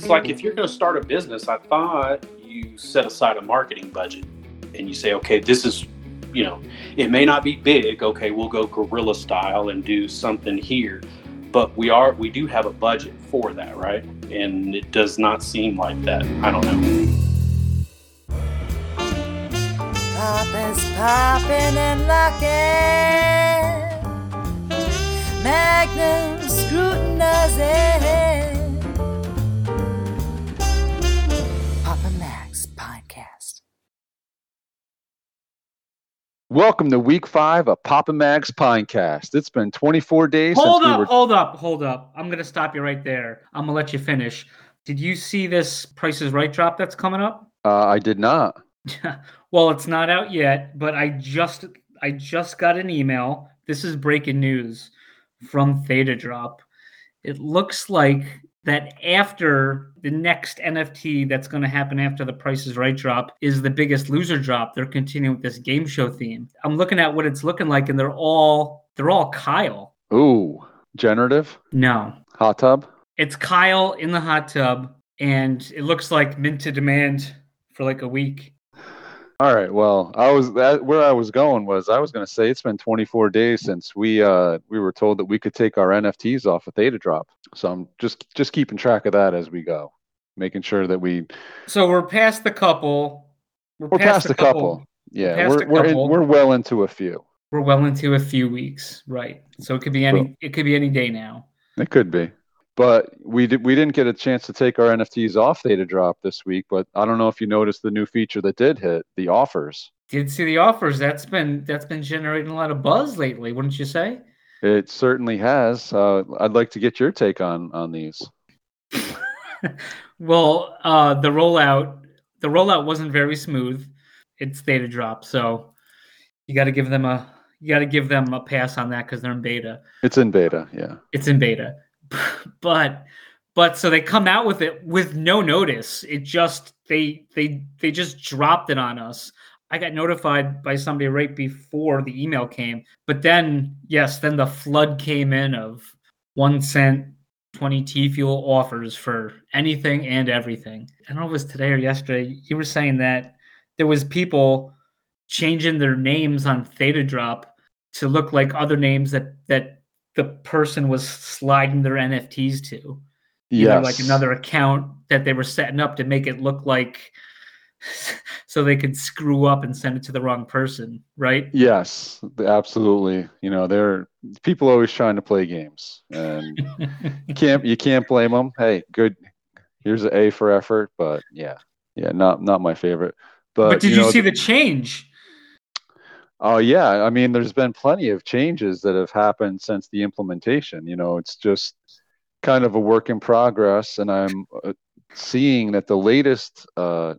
it's like if you're going to start a business, I thought you set aside a marketing budget and you say, okay, this is, you know, it may not be big. Okay, we'll go guerrilla style and do something here, but we are we do have a budget for that, right? And it does not seem like that. I don't know. Pop is popping and locking. Magnum scrutinizing. Welcome to week five of Papa Mag's Pinecast. It's been 24 days Hold since up, we were. hold up, hold up. I'm gonna stop you right there. I'm gonna let you finish. Did you see this Price is Right drop that's coming up? Uh, I did not. well, it's not out yet, but I just I just got an email. This is breaking news from Theta Drop. It looks like that after the next NFT that's going to happen after the Price is Right drop is the biggest loser drop. They're continuing with this game show theme. I'm looking at what it's looking like, and they're all they're all Kyle. Ooh, generative No, hot tub. it's Kyle in the hot tub, and it looks like mint to demand for like a week. All right. Well, I was that where I was going was I was going to say it's been 24 days since we uh we were told that we could take our NFTs off of Theta Drop. So I'm just just keeping track of that as we go, making sure that we So we're past the couple. we're past a couple. Yeah, we're we're, in, we're well into a few. We're well into a few weeks, right? So it could be any. Well- it could be any day now. It could be. But we did we didn't get a chance to take our NFTs off Theta Drop this week, but I don't know if you noticed the new feature that did hit, the offers. Did see the offers. That's been that's been generating a lot of buzz lately, wouldn't you say? It certainly has. Uh, I'd like to get your take on on these. well, uh, the rollout the rollout wasn't very smooth. It's Theta Drop, so you got to give them a you got to give them a pass on that because they're in beta. It's in beta, yeah. It's in beta, but but so they come out with it with no notice. It just they they they just dropped it on us. I got notified by somebody right before the email came, but then yes, then the flood came in of one cent 20 T fuel offers for anything and everything. I don't know if it was today or yesterday. You were saying that there was people changing their names on Theta Drop to look like other names that that the person was sliding their NFTs to. You know, like another account that they were setting up to make it look like so they could screw up and send it to the wrong person, right? Yes, absolutely. You know, they're people always trying to play games, and you can't you can't blame them. Hey, good. Here's an A for effort, but yeah, yeah, not not my favorite. But, but did you, know, see the change? Oh yeah, I mean, there's been plenty of changes that have happened since the implementation. You know, it's just kind of a work in progress, and I'm uh, seeing that the latest uh,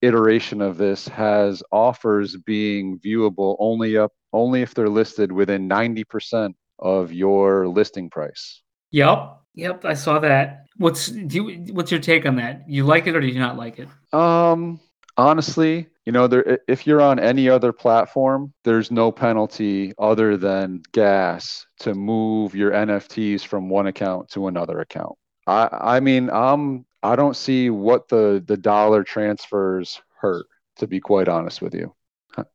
iteration of this has offers being viewable only up only if they're listed within 90% of your listing price. Yep. Yep, I saw that. What's do you, what's your take on that? You like it or do you not like it? Um, honestly, you know, there if you're on any other platform, there's no penalty other than gas to move your NFTs from one account to another account. I I mean, um, I don't see what the the dollar transfers hurt. To be quite honest with you,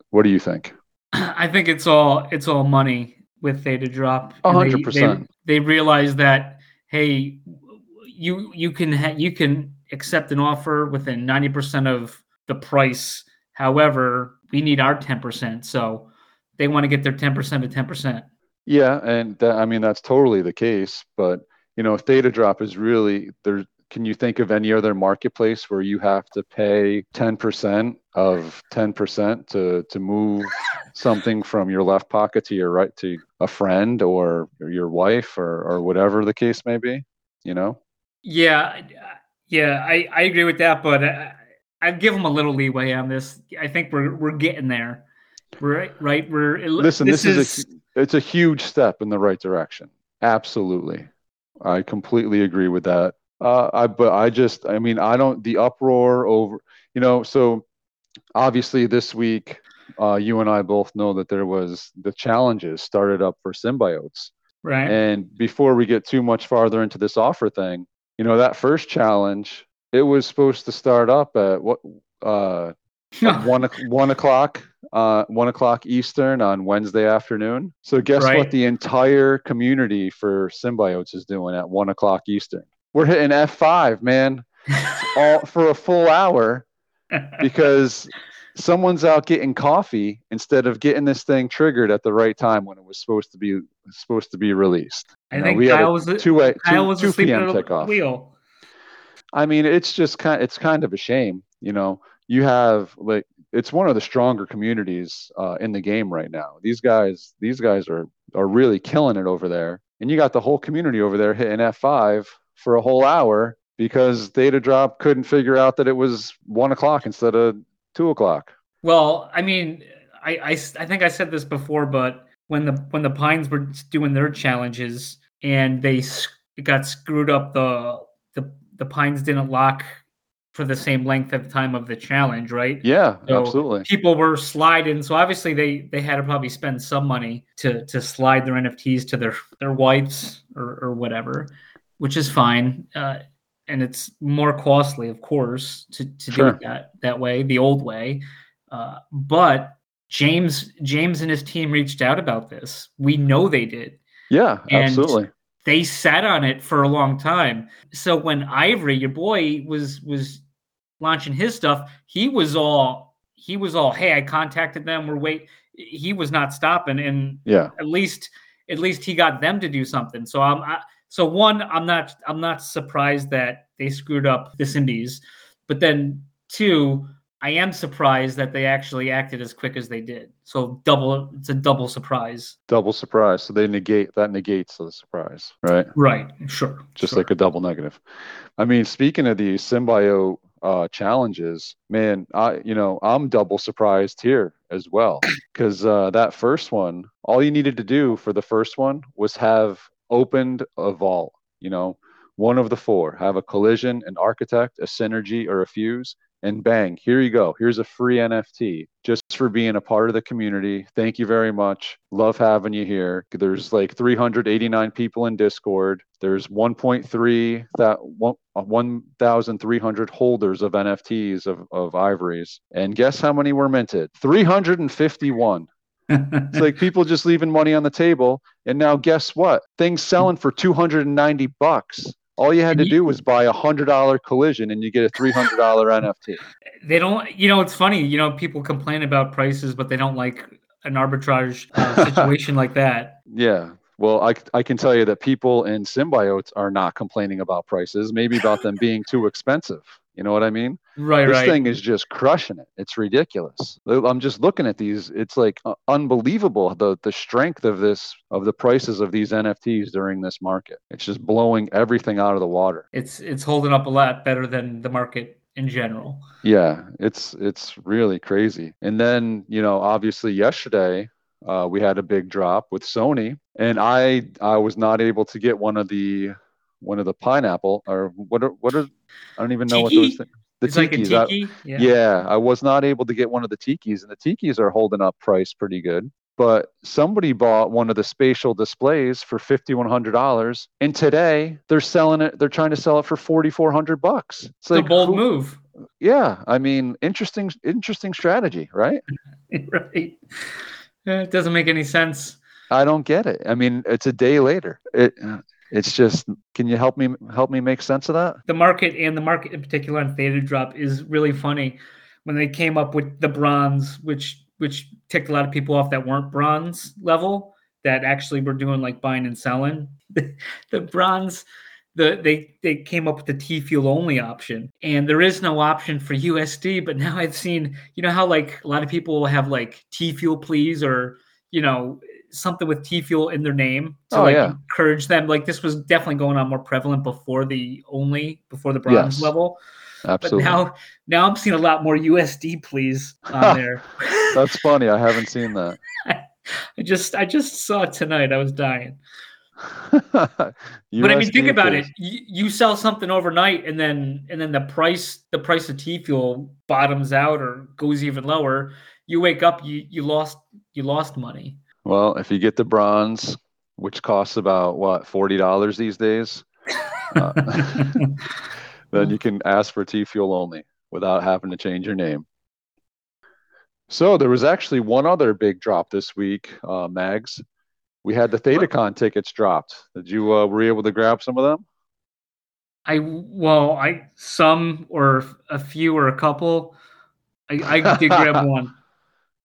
what do you think? I think it's all it's all money with Theta Drop. A And they- hundred percent. They, they realize that hey, you you can ha- you can accept an offer within ninety percent of the price. However, we need our ten percent, so they want to get their ten percent to ten percent. Yeah, and that, I mean that's totally the case. But you know, Theta Drop is really there. Can you think of any other marketplace where you have to pay ten percent of ten percent to to move something from your left pocket to your right to a friend or your wife or or whatever the case may be? You know. Yeah, yeah, I, I agree with that, but I, I'd give them a little leeway on this. I think we're we're getting there. Right, right. We're Listen, this, is, a it's a huge step in the right direction. Absolutely, I completely agree with that. Uh, I but I just I mean I don't the uproar over you know so obviously this week uh, you and I both know that there was the challenges started up for symbiotes right. and before we get too much farther into this offer thing you know that first challenge it was supposed to start up at what uh at one one o'clock uh one o'clock Eastern on Wednesday afternoon. So guess Right. what the entire community for symbiotes is doing at one o'clock Eastern. We're hitting F five, man, all for a full hour because someone's out getting coffee instead of getting this thing triggered at the right time when it was supposed to be supposed to be released. I You know, think we had a Kyle was two a- Kyle two- was 2 asleep p.m. at the wheel. I mean, it's just kind. It's kind of a shame, you know. You have like it's one of the stronger communities uh, in the game right now. These guys, these guys are are really killing it over there, and you got the whole community over there hitting F five for a whole hour because Theta Drop couldn't figure out that it was one o'clock instead of two o'clock. Well, I mean, I I think I said this before, but when the when the Pines were doing their challenges and they got screwed up, the the Pines didn't lock for the same length of time of the challenge, right? Yeah, So, absolutely. People were sliding, so obviously they they had to probably spend some money to to slide their NFTs to their their wives or or whatever, which is fine. Uh, and it's more costly, of course, to, to do Sure. it that that way, the old way. Uh, but James James and his team reached out about this. We know they did. Yeah, And- absolutely. They sat on it for a long time. So when Ivory, your boy, was was launching his stuff, he was all he was all, hey, I contacted them. We're wait. He was not stopping, and Yeah, at least at least he got them to do something. So I'm I, so one, I'm not I'm not surprised that they screwed up the Indies, but then two, I am surprised that they actually acted as quick as they did. So double it's a double surprise. double surprise. So they negate that negates the surprise, right? Right. Sure. just sure. like a double negative. I mean, speaking of the symbiote uh, challenges, man, I you know I'm double surprised here as well because uh, that first one, all you needed to do for the first one was have opened a vault. You know, one of the four, have a collision, an architect, a synergy, or a fuse. And bang, here you go. Here's a free NFT just for being a part of the community. Thank you very much. Love having you here. There's like 389 people in Discord. There's 1.3 that one- uh, 1,300 holders of NFTs of, of ivories. And guess how many were minted? 351. It's like people just leaving money on the table. And now guess what? Things selling for 290 bucks. All you had to do was buy a hundred dollar collision and you get a three hundred dollar NFT. they don't you know it's funny you know people complain about prices but they don't like an arbitrage uh, situation like that Yeah. Well, I, I can tell you that people in symbiotes are not complaining about prices, maybe about them being too expensive. You know what I mean? right this right thing is just crushing it. It's ridiculous. I'm just looking at these. It's like unbelievable the the strength of this of the prices of these NFTs during this market. It's just blowing everything out of the water. it's it's holding up a lot better than the market in general Yeah, it's it's really crazy. And then you know, obviously yesterday uh, we had a big drop with Sony, and I I was not able to get one of the one of the pineapple or what are what are I don't even know what those things. The it's like a tikis. I- tiki yeah. yeah. I was not able to get one of the tikis, and the tikis are holding up price pretty good. But somebody bought one of the spatial displays for fifty one hundred dollars, and today they're selling it. They're trying to sell it for forty four hundred bucks. It's it's a bold who- move Yeah, I mean, interesting, interesting strategy, right? right it doesn't make any sense I don't get it. I mean, it's a day later. It, it's just. Can you help me help me make sense of that? the market and the market in particular on theta drop is really funny when they came up with the bronze which which ticked a lot of people off that weren't bronze level that actually were doing like buying and selling the bronze the they they came up with the T fuel only option and there is no option for USD but now I've seen you know how like a lot of people will have like T fuel please or you know something with T fuel in their name to Oh, like yeah. encourage them like this was definitely going on more prevalent before the only before the bronze Yes. level Absolutely. but now now I'm seeing a lot more USD please on there That's funny. I haven't seen that. I just I just saw it tonight I was dying but I mean, think about it. You, you sell something overnight, and then and then the price the price of T fuel bottoms out or goes even lower. You wake up, you you lost you lost money. Well, if you get the bronze, which costs about what forty dollars these days, uh, then you can ask for T Fuel only without having to change your name. So there was actually one other big drop this week, uh, Mags. We had the ThetaCon tickets dropped. Did you uh, were you able to grab some of them? I well, I some or a few or a couple. I, I did grab one.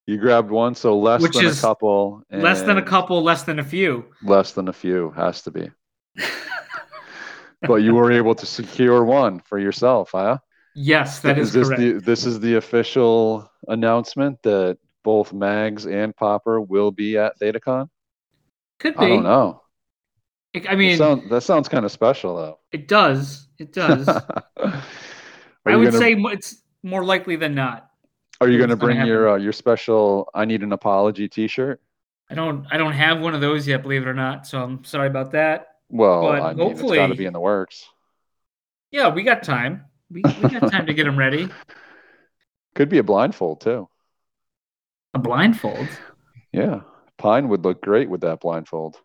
You grabbed one, so less Which than a couple. Less than a couple, less than a few. Less than a few has to be. but you were able to secure one for yourself, huh? Yes, that is, this correct. the this is the official announcement that both Mags and Popper will be at ThetaCon? Could be. I don't know. I- I mean, that, sound, that sounds kind of special though. it does. It does. I would gonna, say it's more likely than not. Are you going to bring your uh, your special I need an apology T-shirt? I don't. I don't have one of those yet, believe it or not. So I'm sorry about that. Well, But I mean, it's got to be in the works. Yeah, we got time. We, we got time to get them ready. Could be a blindfold too. A blindfold. Yeah, Pine would look great with that blindfold.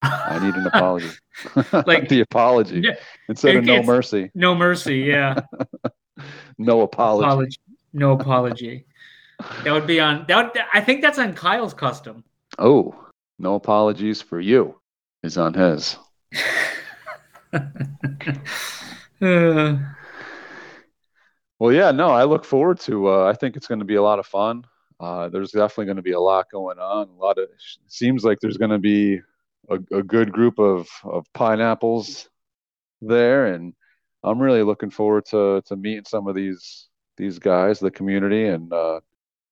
I need an apology. Like- the apology Yeah, instead of no mercy, no mercy. Yeah. no apology. apology. No apology. That would be on. That would, I think that's on Kyle's custom. Oh, no apologies for you is on his. Uh, Well, yeah, no, I look forward to. Uh, I think it's going to be a lot of fun. Uh, there's definitely going to be a lot going on. A lot of seems like there's going to be a, a good group of of pineapples there, and I'm really looking forward to to meeting some of these these guys, the community, and uh,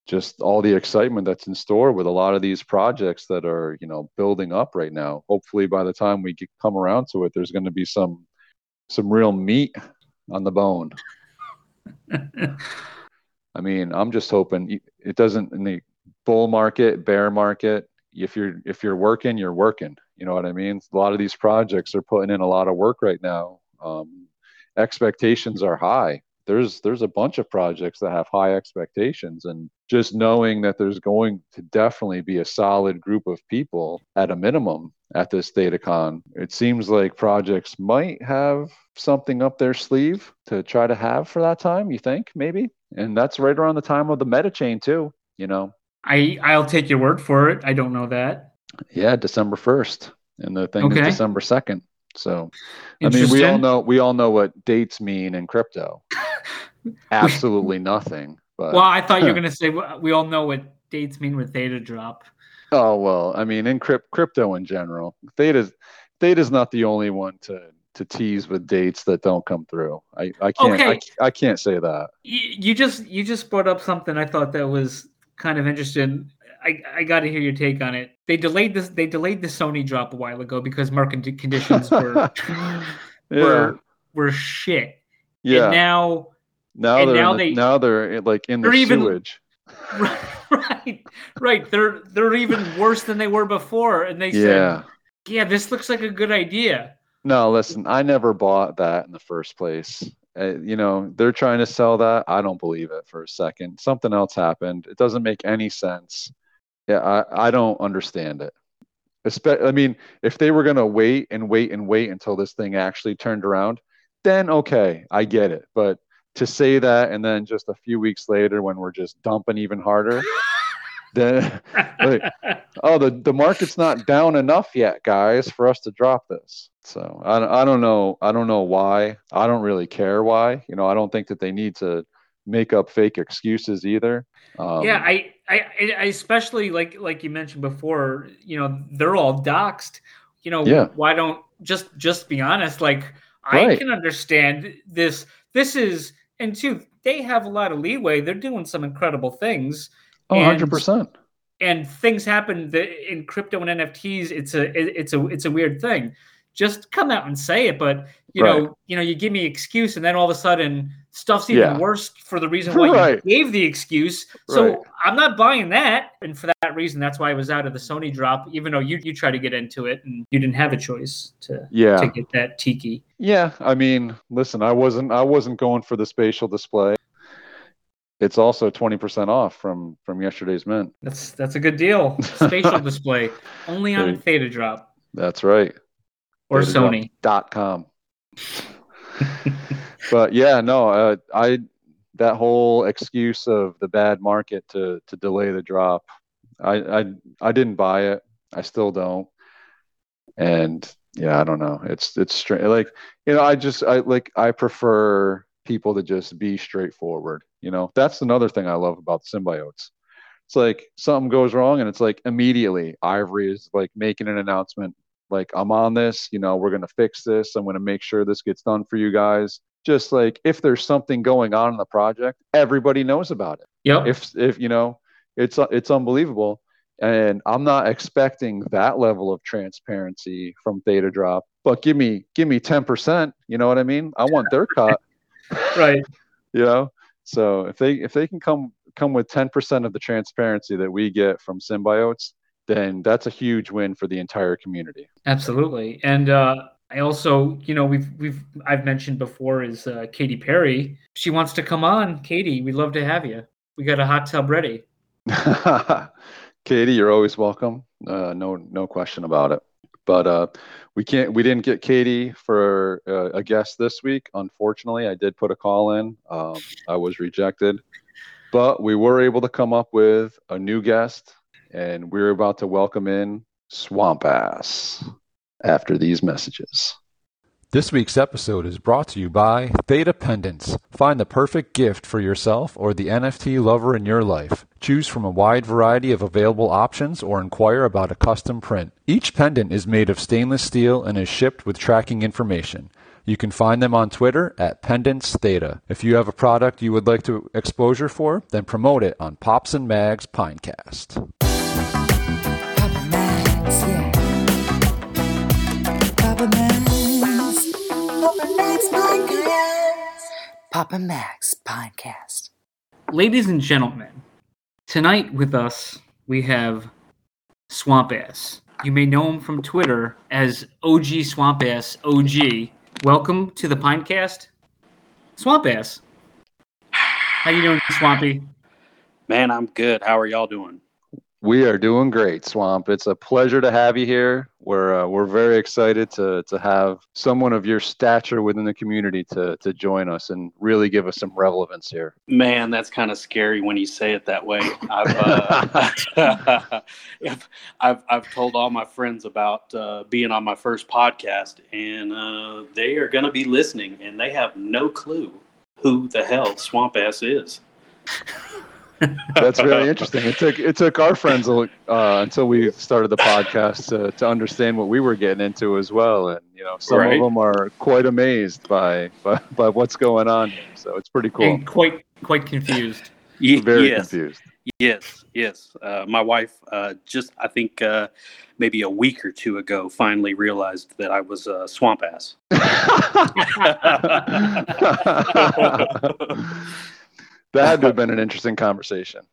just all the excitement that's in store with a lot of these projects that are you know building up right now. Hopefully, by the time we get, come around to it, there's going to be some some real meat on the bone. I mean, I'm just hoping it doesn't in the bull market, bear market. If you're if you're working, you're working. You know what I mean? A lot of these projects are putting in a lot of work right now. Um, expectations are high. There's there's a bunch of projects that have high expectations, and just knowing that there's going to definitely be a solid group of people at a minimum at this ThetaCon, it seems like projects might have something up their sleeve to try to have for that time. You think maybe? And that's right around the time of the meta chain too. You know, I I'll take your word for it. I don't know that. yeah, December first, and the thing Okay. is December second. So, I mean, we all know we all know what dates mean in crypto. Absolutely nothing. But Well, I thought you were going to say we all know what dates mean with theta drop. oh well, I mean, in crypt, crypto in general, Theta's Theta's not the only one to to tease with dates that don't come through. I I can't I, Okay. I can't say that. You, you just you just brought up something I thought that was kind of interesting. I, I got to hear your take on it. They delayed this. They delayed the Sony drop a while ago because market conditions were yeah. were were shit. Yeah. And now now and they're now the- they- now they're like in the even- sewage. right, right. They're they're even worse than they were before. And they Yeah. said, "Yeah, this looks like a good idea." No, listen, I never bought that in the first place. Uh, you know, they're trying to sell that. I don't believe it for a second. Something else happened. It doesn't make any sense. Yeah, I, I don't understand it. Espe- I mean, if they were going to wait and wait and wait until this thing actually turned around, then okay, I get it. But to say that and then just a few weeks later when we're just dumping even harder, then Like, oh the, the market's not down enough yet guys for us to drop this so I, I don't know i don't know why i don't really care why you know i don't think that they need to make up fake excuses either um, yeah, I, I, I especially like like you mentioned before. You know, they're all doxxed. You know, Yeah. why don't just just be honest? Like, I can understand this. This is and two, they have a lot of leeway. They're doing some incredible things, oh, 100% and things happen that in crypto and NFTs. It's a it- it's a it's a weird thing. Just come out and say it, but you Right. know, you know, you give me excuse, and then all of a sudden stuff's even Yeah. worse for the reason why Right. you gave the excuse. So Right. I'm not buying that, and for that reason, that's why I was out of the Sony drop. Even though you you tried to get into it, and you didn't have a choice to yeah to get that tiki. yeah i mean listen i wasn't i wasn't going for the spatial display it's also 20% off from from yesterday's mint That's that's a good deal. Spatial display only on There- Theta Drop that's right or Theta But yeah, no, uh, I that whole excuse of the bad market to to delay the drop, I I I didn't buy it. I still don't. And yeah, I don't know. It's it's strange. Like you know, I just I like I prefer people to just be straightforward. You know, that's another thing I love about symbiotes. It's like something goes wrong and it's like immediately Ivory is like making an announcement like I'm on this, you know, we're to fix this. I'm to make sure this gets done for you guys. Just like if there's something going on in the project, everybody knows about it. Yep. If if you know, it's it's unbelievable. And I'm not expecting that level of transparency from Theta Drop, but give me give me 10%, you know what I mean? I want their cut. right. you know so if they if they can come come with 10% of the transparency that we get from symbiotes then that's a huge win for the entire community Absolutely. And uh, I also, you know, we've we've I've mentioned before is uh, Katy Perry. She wants to come on. Katie, we'd love to have you. We got a hot tub ready. katie you're always welcome uh, no no question about it but uh, we can't we didn't get katie for uh, a guest this week unfortunately i did put a call in um, i was rejected but we were able to come up with a new guest and we're about to welcome in swamp ass after these messages This week's episode is brought to you by Theta Pendants. Find the perfect gift for yourself or the NFT lover in your life. Choose from a wide variety of available options or inquire about a custom print. Each pendant is made of stainless steel and is shipped with tracking information. You can find them on Twitter at Pendants Theta. If you have a product you would like to exposure for, then promote it on Pops and Mags Pinecast. Papa Max Podcast. Ladies and gentlemen, tonight with us we have Swamp Ass. You may know him from Twitter as OG Swamp Ass OG. Welcome to the Pinecast, Swamp Ass. How you doing, Swampy? Man, I'm good. How are y'all doing? We are doing great, Swamp. It's a pleasure to have you here. We're uh, we're very excited to to have someone of your stature within the community to to join us and really give us some relevance here. Man, that's kind of scary when you say it that way. I've, uh, I've, I've told all my friends about uh, being on my first podcast, and uh, they are going to be listening, and they have no clue who the hell Swamp Ass is. That's really interesting. It took it took our friends uh, until we started the podcast to, to understand what we were getting into as well, and you know some Right. of them are quite amazed by, by by what's going on here. So it's pretty cool. And quite quite confused. Ye- Very yes, confused. yes, yes. Uh, my wife uh, just, I think, uh, maybe a week or two ago, finally realized that I was a swamp ass. that had to have been an interesting conversation.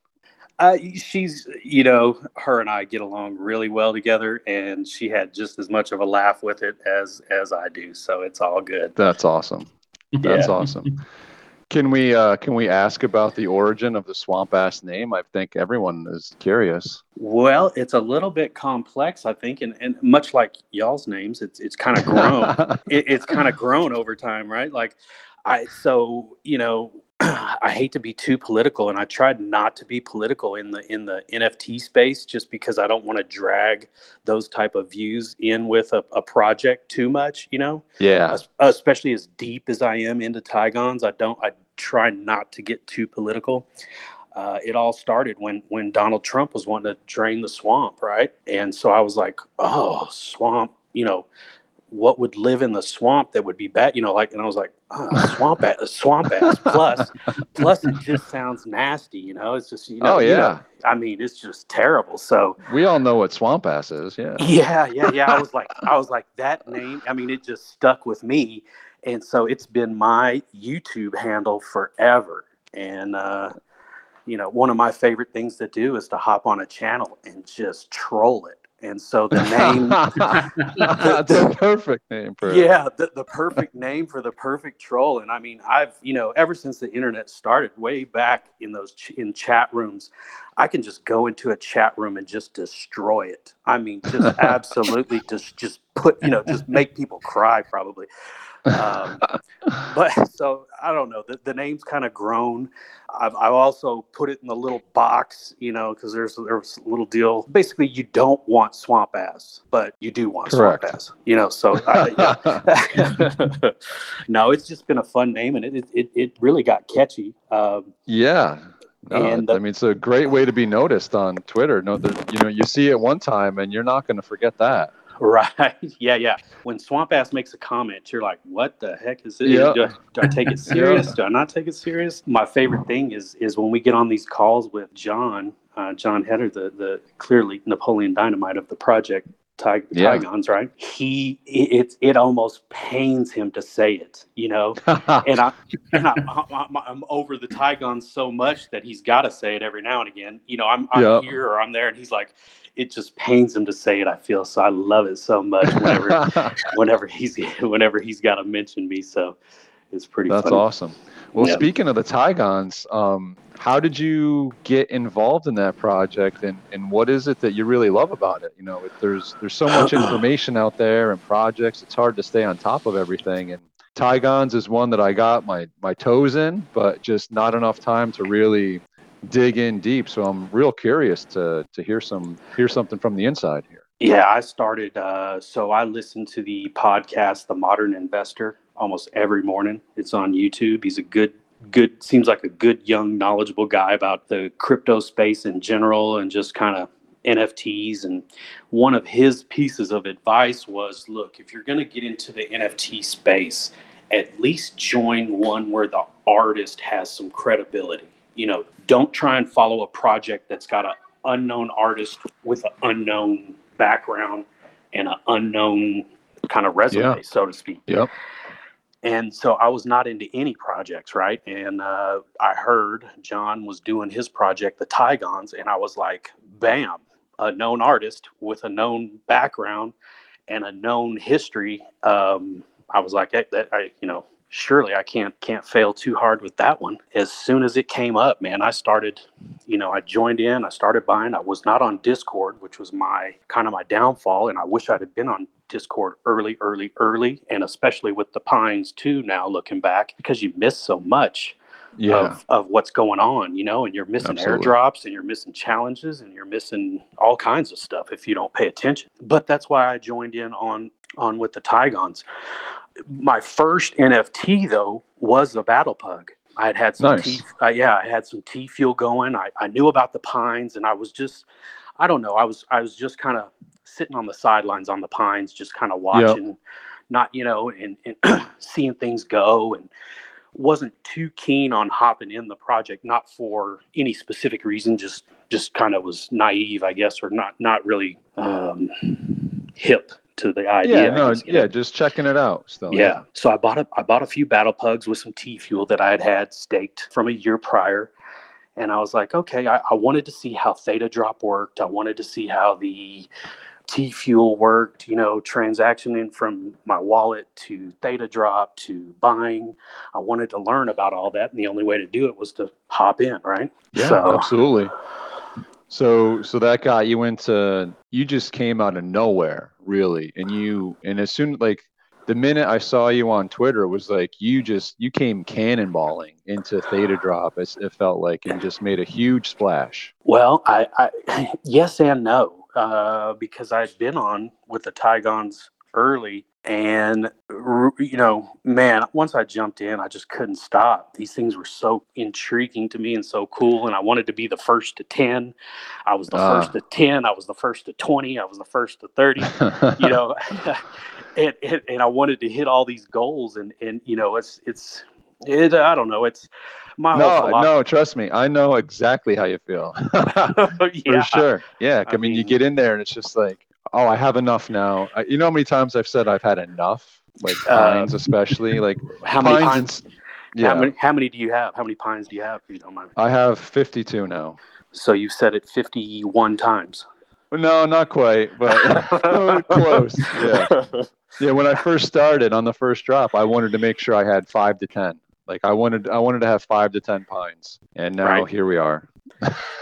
Uh, she's, you know, her and I get along really well together, and she had just as much of a laugh with it as as I do. So it's all good. That's awesome. That's Yeah. awesome. Can we uh, can we ask about the origin of the swamp ass name? I think everyone is curious. Well, it's a little bit complex, I think, and, and much like y'all's names, it's it's kind of grown. it, it's kind of grown over time, right? Like, I so you know, I hate to be too political, and I tried not to be political in the in the NFT space, just because I don't want to drag those type of views in with a, a project too much, you know. yeah. Es- Especially as deep as I am into Tigons, I don't. I try not to get too political. Uh, it all started when when Donald Trump was wanting to drain the swamp, right? And so I was like, "Oh, swamp! You know, what would live in the swamp that would be bad? You know, like." And I was like, oh, "Swamp ass, swamp ass." Plus, plus, it just sounds nasty. You know, it's just you know. oh you know, yeah. I mean, it's just terrible. So We all know what swamp ass is. Yeah. yeah, yeah, yeah. I was like, I was like that name. I mean, it just stuck with me, and so it's been my YouTube handle forever. And uh, you know, one of my favorite things to do is to hop on a channel and just troll it. And so the name, That's a perfect name for yeah, the, the perfect name for the perfect troll. And I mean, I've you know, ever since the internet started, way back in those ch- in chat rooms, I can just go into a chat room and just destroy it. I mean, just absolutely just just put you know just make people cry probably. Um, but so I don't know. The, the name's kind of grown. I've, I've also put it in the little box, you know, because there's there's a little deal. Basically, you don't want swamp ass, but you do want Correct. swamp ass, you know. So uh, yeah. no, it's just been a fun name, and it it, it really got catchy. Um, yeah. No, And I mean, it's a great way to be noticed on Twitter. No, you know, you see it one time, and you're not going to forget that. Right. Yeah, yeah. When Swamp Ass makes a comment, you're like, "What the heck is it? Yeah. Do, I, do I take it serious? Do I not take it serious?" My favorite thing is is when we get on these calls with Jon, uh, Jon Heder, the the clearly Napoleon Dynamite of the project. Ty- Yeah. Tigons, right? He it, it almost pains him to say it, you know. And I and I, I'm, I'm over the Tigons so much that he's got to say it every now and again. You know, I'm, I'm Yeah. here or I'm there, and he's like, it just pains him to say it. I feel so. I love it so much whenever whenever he's whenever he's got to mention me. So it's pretty. That's funny. awesome. Well, Yeah. speaking of the Tigons, um, how did you get involved in that project, and, and what is it that you really love about it? You know, there's there's so much information out there and projects. It's hard to stay on top of everything. And Tigons is one that I got my my toes in, but just not enough time to really dig in deep. So I'm real curious to to hear some hear something from the inside here. Yeah, I started. Uh, so I listen to the podcast, The Modern Investor, almost every morning. It's on YouTube. He's a good, good. Seems like a good, young, knowledgeable guy about the crypto space in general, and just kind of NFTs. And one of his pieces of advice was, look, if you're going to get into the NFT space, at least join one where the artist has some credibility. You know, don't try and follow a project that's got an unknown artist with an unknown background and an unknown kind of resume, Yeah. so to speak. Yep. And so I was not into any projects, right? And uh, I heard Jon was doing his project, the Tigons, and I was like, bam, a known artist with a known background and a known history. Um, I was like, hey, that, I, you know, surely I can't can't fail too hard with that one. As soon as it came up, man, I started, you know, I joined in, I started buying. I was not on Discord, which was my kind of my downfall, and I wish I'd have been on Discord early, early, early, and especially with the Pines too. Now looking back, because you miss so much Yeah. of, of what's going on, you know, and you're missing Absolutely. airdrops and you're missing challenges and you're missing all kinds of stuff if you don't pay attention. But that's why I joined in on on with the Tigons. My first NFT though was the Battle Pug. I had had some Nice. T, uh, yeah, I had some T fuel going. I, I knew about the pines, and I was just, I don't know, I was I was just kind of sitting on the sidelines on the pines, just kind of watching, not you know, and, and seeing things go, and wasn't too keen on hopping in the project, not for any specific reason, just just kind of was naive, I guess, or not not really um, hip to the idea. Yeah. No. you know? Yeah. Just checking it out. Still. Yeah. So I bought a I bought a few battle pugs with some T fuel that I had had staked from a year prior. And I was like, okay, I, I wanted to see how Theta Drop worked. I wanted to see how the T fuel worked, you know, transactioning from my wallet to Theta Drop to buying. I wanted to learn about all that. And the only way to do it was to hop in, right? Yeah, So- absolutely. So so that got you into you just came out of nowhere, really. And you and as soon like the minute I saw you on Twitter it was like you just you came cannonballing into Theta Drop. It, it felt like and just made a huge splash. Well, I, I yes and no, uh, because I'd been on with the Tigons early, and you know, man, once I jumped in, I just couldn't stop. These things were so intriguing to me and so cool, and I wanted to be the first to ten. I was the Ah. first to ten. I was the first to twenty. I was the first to thirty. you know, and, and and I wanted to hit all these goals, and and you know, it's it's it. I don't know. It's my no, no, trust me. I know exactly how you feel. For yeah. sure. Yeah. I, I mean, you get in there and it's just like, oh, I have enough now. I, you know how many times I've said I've had enough? Like Uh, pines, especially. Like How many pines pines? yeah. How many, how many do you have? How many pines do you have? You don't mind. I have 52 now. So you've said it 51 times. No, not quite, but close. Yeah. Yeah. When I first started on the first drop, I wanted to make sure I had five to 10. Like I wanted, I wanted to have five to 10 pines. And now Right. here we are.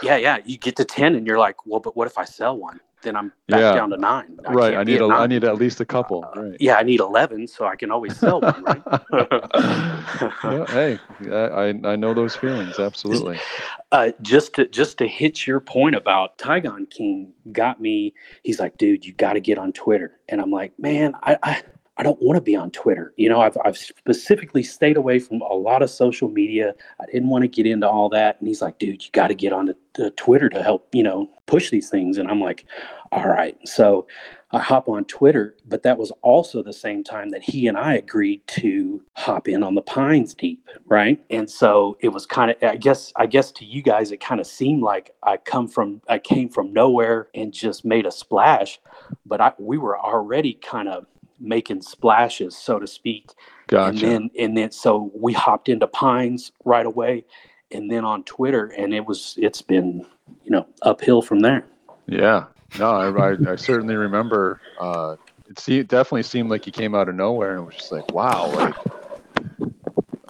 Yeah, yeah. You get to 10 and you're like, well, but what if I sell one? Then I'm back Yeah. down to nine. right. I need at a, I need at least a couple. Right. Yeah, I need eleven, so I can always sell one. Right? Yeah, hey, I, I I know those feelings absolutely. uh, just to just to hit your point about Tygon King got me. He's like, dude, you got to get on Twitter, and I'm like, man, I. I I don't want to be on Twitter. You know, I've, I've specifically stayed away from a lot of social media. I didn't want to get into all that. And he's like, dude, you got to get on to, to uh, Twitter to help, you know, push these things. And I'm like, all right. So I hop on Twitter, but that was also the same time that he and I agreed to hop in on the Pines Deep, right? And so it was kind of, I guess, I guess to you guys, it kind of seemed like I come from, I came from nowhere and just made a splash, but I, we were already kind of making splashes, so to speak. Gotcha. And then, and then, so we hopped into Pines right away, and then on Twitter, and it was, it's been, you know, uphill from there. Yeah. No, I, I, I certainly remember. Uh, it se- definitely seemed like he came out of nowhere and was just like, wow, like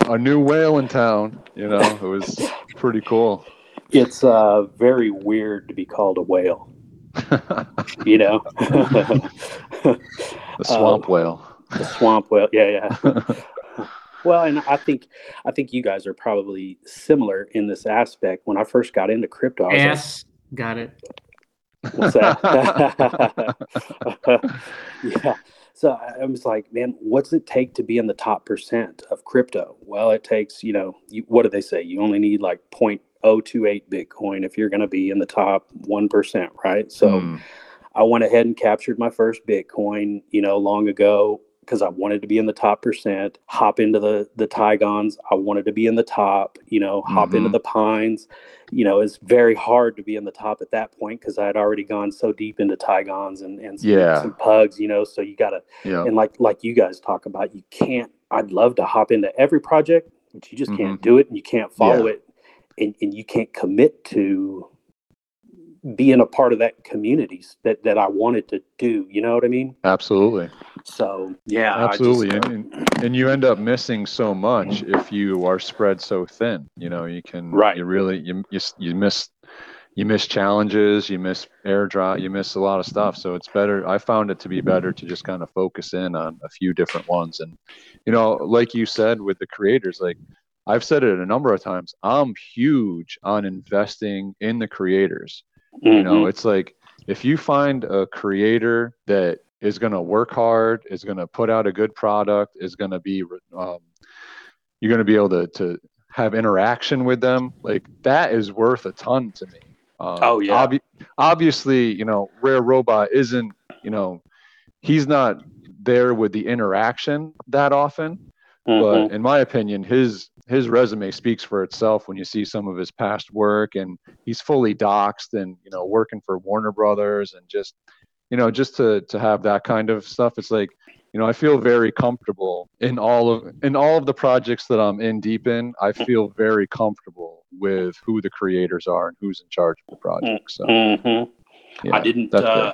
a new whale in town. You know, it was pretty cool. It's uh, very weird to be called a whale, you know. The swamp um, whale. the swamp whale. Yeah, yeah. well, and I think I think you guys are probably similar in this aspect. When I first got into crypto, I was Ass. Got it. "What's that?" yeah. So I I was like, man, what's it take to be in the top percent of crypto? Well, it takes, you know, you, what do they say? You only need like 0.028 Bitcoin if you're going to be in the top 1%, right? So, Hmm. I went ahead and captured my first Bitcoin, you know, long ago because I wanted to be in the top percent. Hop into the the Tigons. I wanted to be in the top. You know, hop into Mhm. the Pines. You know, it's very hard to be in the top at that point because I had already gone so deep into Tigons and and some, Yeah. some pugs. You know, so you gotta yeah. and like like you guys talk about, you can't. I'd love to hop into every project, but you just can't Mhm. do it, and you can't follow Yeah. it, and, and you can't commit to being a part of that communities that that I wanted to do. You know what I mean? Absolutely. So yeah, I just, Absolutely. uh, and, and and you end up missing so much if you are spread so thin. You know, you can Right. you really you you, you miss you miss challenges, you miss airdrop, you miss a lot of stuff. So it's better. I found it to be better to just kind of focus in on a few different ones. And you know, like you said with the creators, like I've said it a number of times. I'm huge on investing in the creators you know mhm. it's like if you find a creator that is going to work hard is going to put out a good product is going to be um, you're going to be able to, to have interaction with them like that is worth a ton to me um, Oh, yeah. obvi- obviously you know rare robot isn't you know he's not there with the interaction that often Mhm. but in my opinion his his resume speaks for itself when you see some of his past work and he's fully doxed and you know working for warner brothers and just you know just to to have that kind of stuff it's like you know i feel very comfortable in all of in all of the projects that i'm in deep in i feel very comfortable with who the creators are and who's in charge of the project so Mhm. yeah, I didn't. Uh.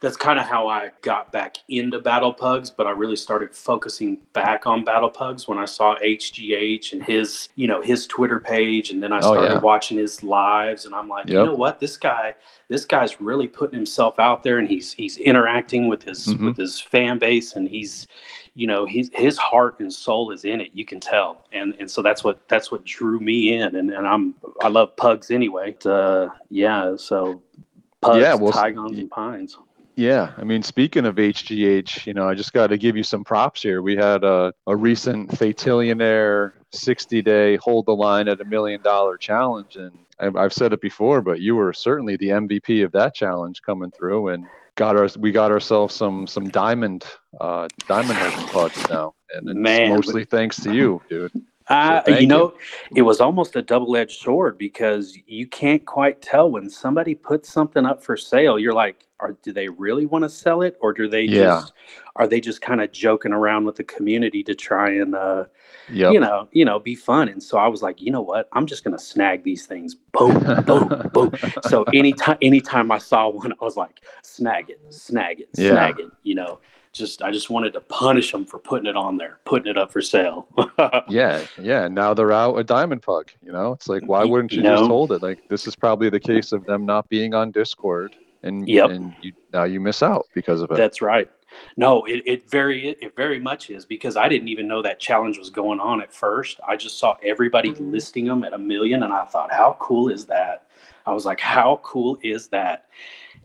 That's kind of how I got back into Battle Pugs, but I really started focusing back on Battle Pugs when I saw HGH and his, you know, his Twitter page, and then I Oh, started yeah. watching his lives, and I'm like, you know what, this guy, this guy's really putting himself out there, and he's he's interacting with his Mhm. with his fan base, and he's, you know, his his heart and soul is in it. You can tell, and and so that's what that's what drew me in, and and I'm I love pugs anyway. Uh, yeah, so. Pugs, Yeah, well, Tigons, and Pines. Yeah, I mean, speaking of HGH, you know, I just got to give you some props here. We had a, a recent Fatillionaire 60 day hold the line at a million dollar challenge. And I've, I've said it before, but you were certainly the MVP of that challenge coming through and got our, we got ourselves some, some diamond, uh, diamond head pugs now. And it's Man, mostly thanks to you, dude. Uh, thank you know, it was almost a double-edged sword because you can't quite tell when somebody puts something up for sale. You're like, are do they really want to sell it, or do they Yeah. just are they just kind of joking around with the community to try and uh, Yep. you know, you know, be fun? And so I was like, you know what, I'm just gonna snag these things. Boom, boom, boom. So anytime, anytime I saw one, I was like, snag it, snag it, Yeah. snag it. You know, just I just wanted to punish them for putting it on there, putting it up for sale. Yeah, yeah. Now they're out a diamond pug. You know, it's like why wouldn't you you just hold it? Like this is probably the case of them not being on Discord and Yep. and you, now you miss out because of it. That's right. No, it, it very it very much is because I didn't even know that challenge was going on at first. I just saw everybody listing them at a million, and I thought, how cool is that? I was like, how cool is that?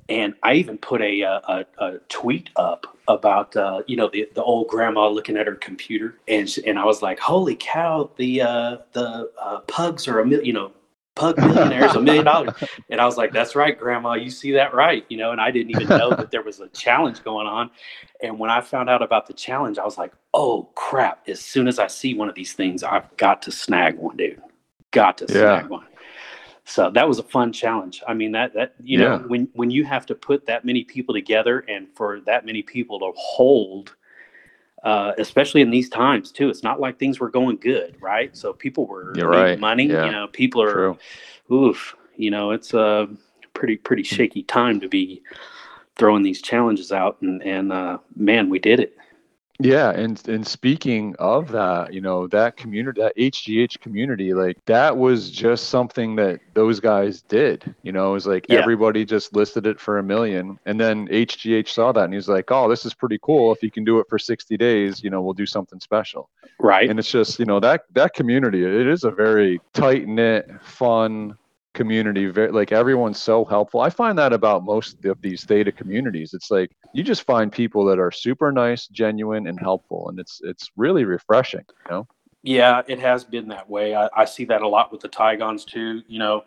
And I even put a uh, a, a tweet up about uh, you know the, the old grandma looking at her computer, and she, and I was like, holy cow, the uh, the uh, pugs are a million, you know, pug millionaires a million dollars. And I was like, that's right, grandma, you see that right, you know. And I didn't even know that there was a challenge going on. And when I found out about the challenge, I was like, oh crap! As soon as I see one of these things, I've got to snag one, dude. Got to Yeah. snag one. So that was a fun challenge. I mean, that that you Yeah. know, when when you have to put that many people together and for that many people to hold, uh, especially in these times too, it's not like things were going good, right? So people were You're right. money. Yeah. You know, people are True. oof, you know, it's a pretty pretty shaky time to be throwing these challenges out and and uh man, we did it. Yeah, and and speaking of that, you know, that community, that HGH community, like that was just something that those guys did. You know, it was like Yeah. everybody just listed it for a million, and then HGH saw that and he's like, "Oh, this is pretty cool. If you can do it for 60 days, you know, we'll do something special." Right. And it's just, you know, that that community, it is a very tight knit, fun community. Very like everyone's so helpful. I find that about most of these theta communities. It's like you just find people that are super nice, genuine, and helpful, and it's it's really refreshing. You know? Yeah, it has been that way. I, I see that a lot with the Tigons too. You know,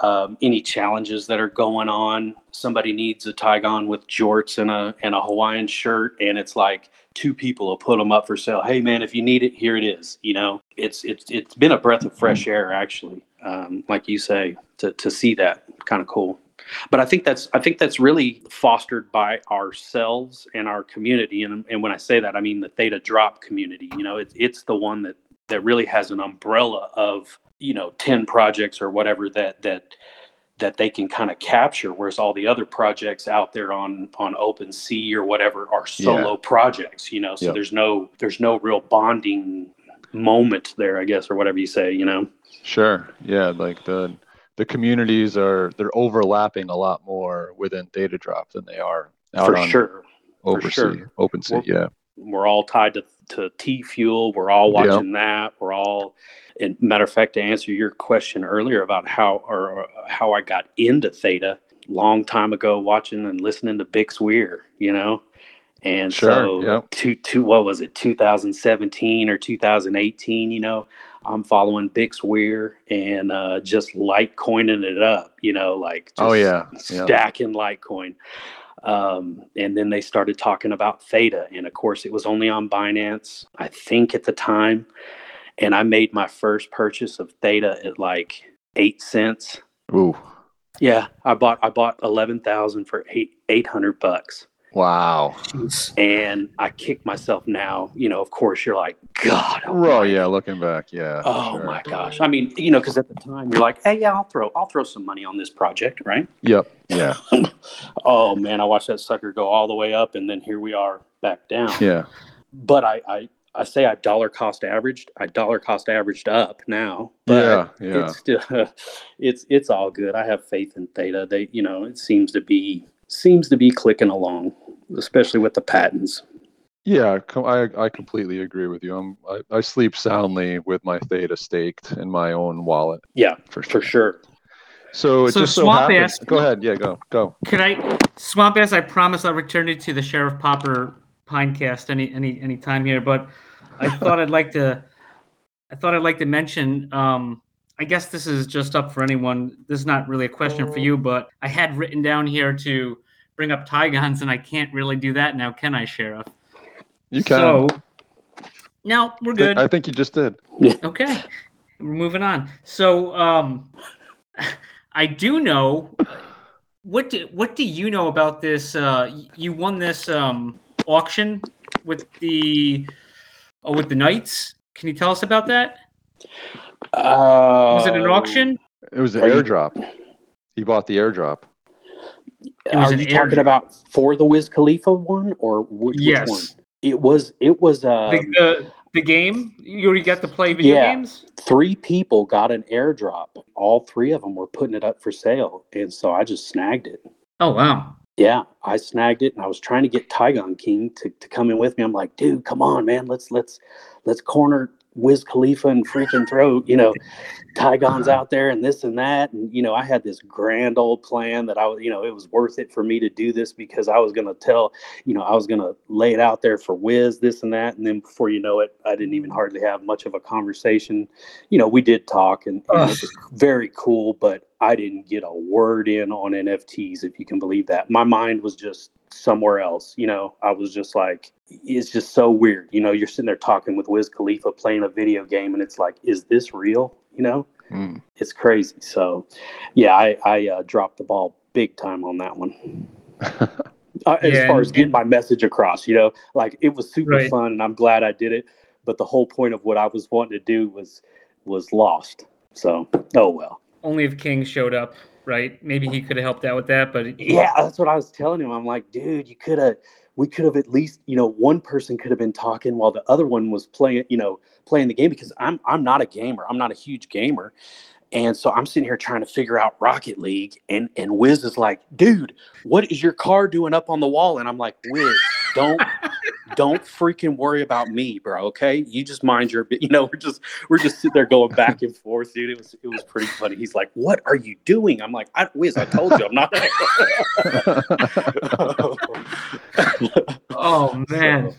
um, any challenges that are going on, somebody needs a Tigon with jorts and a and a Hawaiian shirt, and it's like two people will put them up for sale. Hey, man, if you need it, here it is. You know, it's it's it's been a breath of fresh air, actually. Um, like you say, to to see that kind of cool. But I think that's I think that's really fostered by ourselves and our community. And and when I say that, I mean the Theta Drop community. You know, it's it's the one that that really has an umbrella of you know 10 projects or whatever that that that they can kind of capture whereas all the other projects out there on on OpenSea or whatever are solo projects you know so Yep. there's no there's no real bonding moment there i guess or whatever you say you know Sure. Yeah. Like the the communities are they're overlapping a lot more within Theta Drop than they are out for on sure oversea, sure. OpenSea. Well- Yeah. We're all tied to, to T Fuel. We're all Yeah. watching that. We're all, and matter of fact, to answer your question earlier about how or how I got into Theta, long time ago, watching and listening to Bix Weir, you know, and Sure, so yep. two two what was it, 2017 or 2018, you know. I'm following Bix Weir and uh, just Litecoining it up, you know, like just Oh, yeah, yeah. stacking Litecoin. Um, and then they started talking about Theta. And of course, it was only on Binance, I think at the time. And I made my first purchase of Theta at like eight cents. Ooh. Yeah, I bought I bought eleven thousand for eight eight hundred bucks, Wow. and I kick myself now. You know, of course, you're like, God, Oh almighty. yeah, looking back, yeah. Oh sure. my gosh! I mean, you know, because at the time you're like, "Hey, yeah, I'll throw, I'll throw some money on this project, right?" Yep. Yeah. Oh man, I watched that sucker go all the way up, and then here we are back down. Yeah. But I, I, I say I dollar cost averaged. I dollar cost averaged up now. But Yeah. Yeah. It's still, it's it's all good. I have faith in Theta. They, you know, it seems to be seems to be clicking along, especially with the patents. Yeah, I I completely agree with you. I'm I, I sleep soundly with my theta staked in my own wallet Yeah, for for sure. sure. So it So just so Swamp happens. asked- Go ahead. Yeah, go go. Could I, Swamp Ass? I promise I'll return it to the Sheriff Popper Pinecast any any any time here. But I thought I'd like to, I thought I'd like to mention. Um, I guess this is just up for anyone. This is not really a question for you, but I had written down here to bring up Tigons, and I can't really do that now, can I, Sheriff? You can. So, no, we're good. I think you just did. Okay, we're moving on. So, um, I do know what do, what do you know about this? Uh, you won this um, auction with the oh, with the Knights. Can you tell us about that? Uh, Was it an auction? It was an Are you- airdrop. He bought the airdrop. It was Are you talking about for the Wiz Khalifa one or which, Yes. which one? It was. It was. Uh, the, the the game you already got to play video Yeah. games. three people got an airdrop. All three of them were putting it up for sale, and so I just snagged it. Oh wow. Yeah, I snagged it and I was trying to get Tygon King to, to come in with me. I'm like, dude, come on, man. Let's let's let's corner Wiz Khalifa and freaking throw, you know, Tygon's uh-huh. out there and this and that. And, you know, I had this grand old plan that I was, you know, it was worth it for me to do this because I was going to tell, you know, I was going to lay it out there for Wiz, this and that. And then before you know it, I didn't even hardly have much of a conversation. You know, we did talk and, and it was very cool, but I didn't get a word in on NFTs, if you can believe that. My mind was just somewhere else. You know, I was just like, it's just so weird. You know, you're sitting there talking with Wiz Khalifa playing a video game, and it's like, is this real? You know, mm. it's crazy. So, yeah, I, I uh, dropped the ball big time on that one. uh, as yeah, far as getting my message across, you know, like it was super right. fun, and I'm glad I did it. But the whole point of what I was wanting to do was was lost. So, oh well. Only if King showed up right? Maybe he could have helped out with that, but yeah, that's what I was telling him. I'm like, dude, you could have, we could have at least, you know, one person could have been talking while the other one was playing, you know, playing the game because I'm I'm not a gamer. I'm not a huge gamer. And so I'm sitting here trying to figure out Rocket League, and and Wiz is like, "Dude, what is your car doing up on the wall?" And I'm like, "Wiz, don't don't freaking worry about me, bro. Okay, you just mind your, you know, we're just we're just sitting there going back and forth, dude. It was it was pretty funny. He's like, "What are you doing?" I'm like, I, "Wiz, I told you, I'm not." oh man.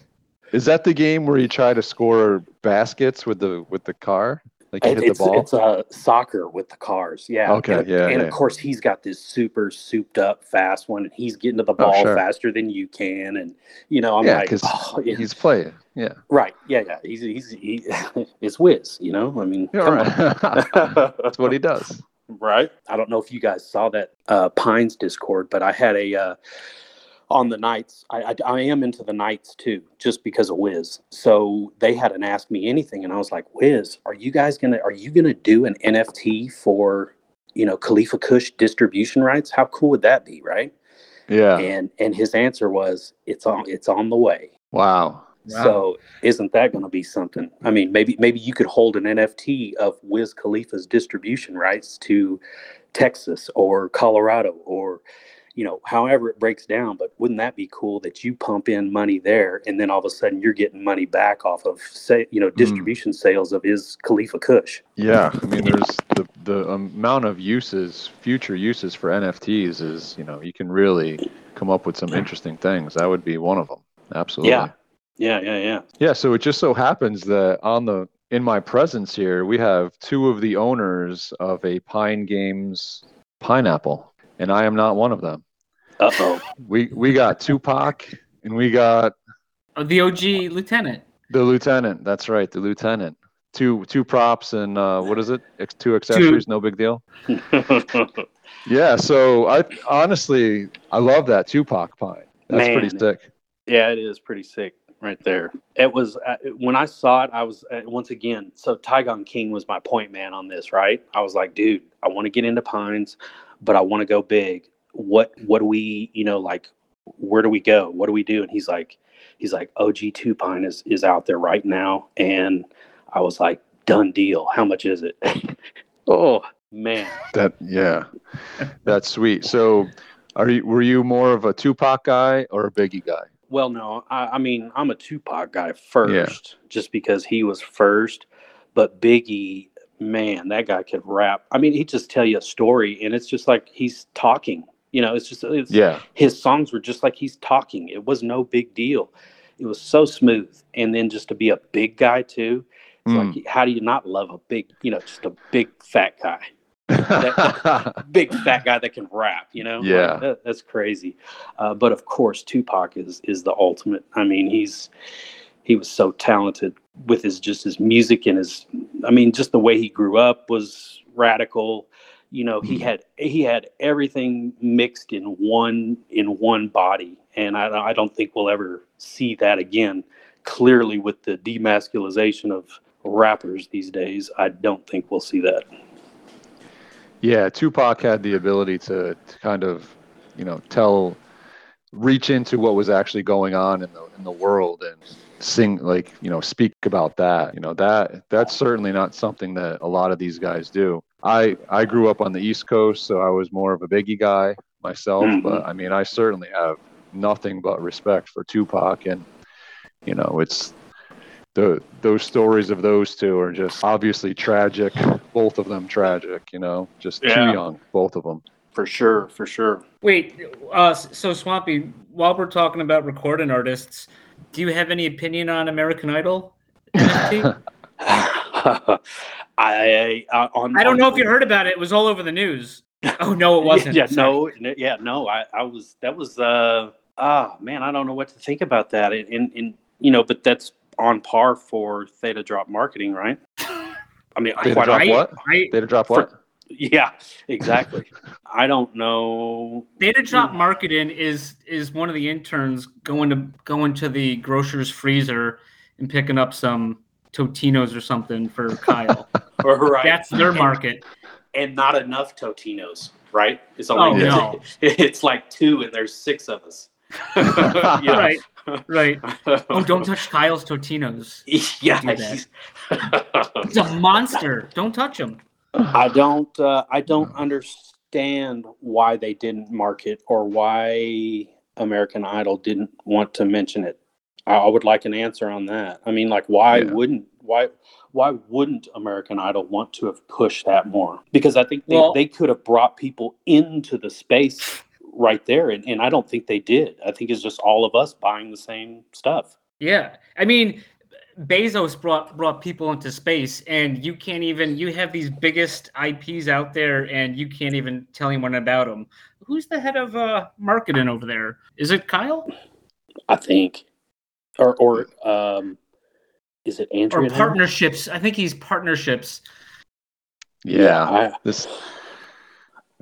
Is that the game where you try to score baskets with the with the car? Like hit it's, the ball. It's a uh, soccer with the cars. Yeah. Okay. And, yeah. And yeah. of course, he's got this super souped up fast one, and he's getting to the oh, ball oh, sure. faster than you can. And you know, I'm yeah, like, oh, yeah. he's playing. Yeah. Right. Yeah. Yeah. He's he's he, it's Wiz. You know. I mean, right. that's what he does. Right. I don't know if you guys saw that uh, Pines Discord, but I had a. Uh, on the nights. I, I, I, am into the nights too, just because of Wiz. So they hadn't asked me anything, and I was like, Wiz, are you guys gonna are you gonna do an NFT for you know Khalifa Kush distribution rights? How cool would that be, right? Yeah. And and his answer was, it's on it's on the way. Wow. Wow. So isn't that going to be something? I mean, maybe maybe you could hold an NFT of Wiz Khalifa's distribution rights to Texas or Colorado or you know, however it breaks down. But wouldn't that be cool that you pump in money there and then all of a sudden you're getting money back off of say, you know, mm. distribution mm. sales of his Khalifa Kush? Yeah, I mean, there's the the amount of uses, future uses for NFTs is, you know, you can really come up with some interesting things. That would be one of them. Absolutely. Yeah. Yeah, yeah, yeah. Yeah, so it just so happens that on the in my presence here, we have two of the owners of a Pine Games pineapple and I am not one of them. Uh oh. We we got Tupac and we got oh, the OG lieutenant. The lieutenant. That's right, the lieutenant. Two two props and uh, what is it? Two accessories. Two. No big deal. yeah. So I honestly I love that Tupac pine. That's Man. pretty sick. Yeah, it is pretty sick right there. It was uh, when I saw it. I was uh, once again. So Tygon King was my point man on this, right? I was like, dude, I want to get into pines but I want to go big. What what do we, you know, like where do we go? What do we do? And he's like, he's like, OG two pine is is out there right now. And I was like, done deal. How much is it? oh man. That yeah. That's sweet. So are you were you more of a Tupac guy or a Biggie guy? Well, no, I, I mean I'm a Tupac guy first, yeah. just because he was first. But Biggie, man, that guy could rap. I mean, he just tell you a story, and it's just like he's talking. You know, it's just it's, yeah. His songs were just like he's talking. It was no big deal. It was so smooth, and then just to be a big guy too. It's mm. like how do you not love a big, you know, just a big fat guy, that, big fat guy that can rap. You know, yeah, like, that, that's crazy. Uh, but of course, Tupac is is the ultimate. I mean, he's he was so talented with his just his music and his i mean just the way he grew up was radical. You know he mm-hmm. had he had everything mixed in one in one body. And i, I don't think we'll ever see that again. Clearly with the demasculization of rappers these days i don't think we'll see that. Yeah tupac had the ability to, to kind of you know tell reach into what was actually going on in the in the world and sing like you know speak about that you know that that's certainly not something that a lot of these guys do i i grew up on the east coast so i was more of a biggie guy myself, Mhm. but I mean, I certainly have nothing but respect for Tupac, and you know, it's the those stories of those two are just obviously tragic. Both of them tragic. You know, just Yeah. too young, both of them. For sure, for sure. Wait, uh, so Swampy, while we're talking about recording artists, do you have any opinion on American Idol? NFT? I, I on I don't on- know if you heard about it. It was all over the news. Oh no, it wasn't. Yeah, Sorry. no, yeah, no. I, I was that was uh ah man, I don't know what to think about that. And, and, and you know, but that's on par for Theta Drop marketing, right? I mean, I Theta quite Drop what? I, Data drop For- what? Yeah, exactly. I don't know. Data drop hmm. marketing is is one of the interns going to going to the grocer's freezer and picking up some Totinos or something for Kyle. Right. That's their market. and not enough Totinos, right? It's only Oh no! it's like two, and there's six of us. Right, right. Oh, don't touch Kyle's Totinos. yeah, do he's- He's a monster. Don't touch him. I don't. Uh, I don't understand why they didn't market or why American Idol didn't want to mention it. I, I would like an answer on that. I mean, like, why Yeah. wouldn't why why wouldn't American Idol want to have pushed that more? Because I think they, Well- they could have brought people into the space right there, and, and I don't think they did. I think it's just all of us buying the same stuff. Yeah, I mean, Bezos brought brought people into space, and you can't even. You have these biggest IPs out there, and you can't even tell anyone about them. Who's the head of uh, marketing over there? Is it Kyle I think, or or um, is it Andrew? or partnerships? I think he's partnerships. Yeah. I, This.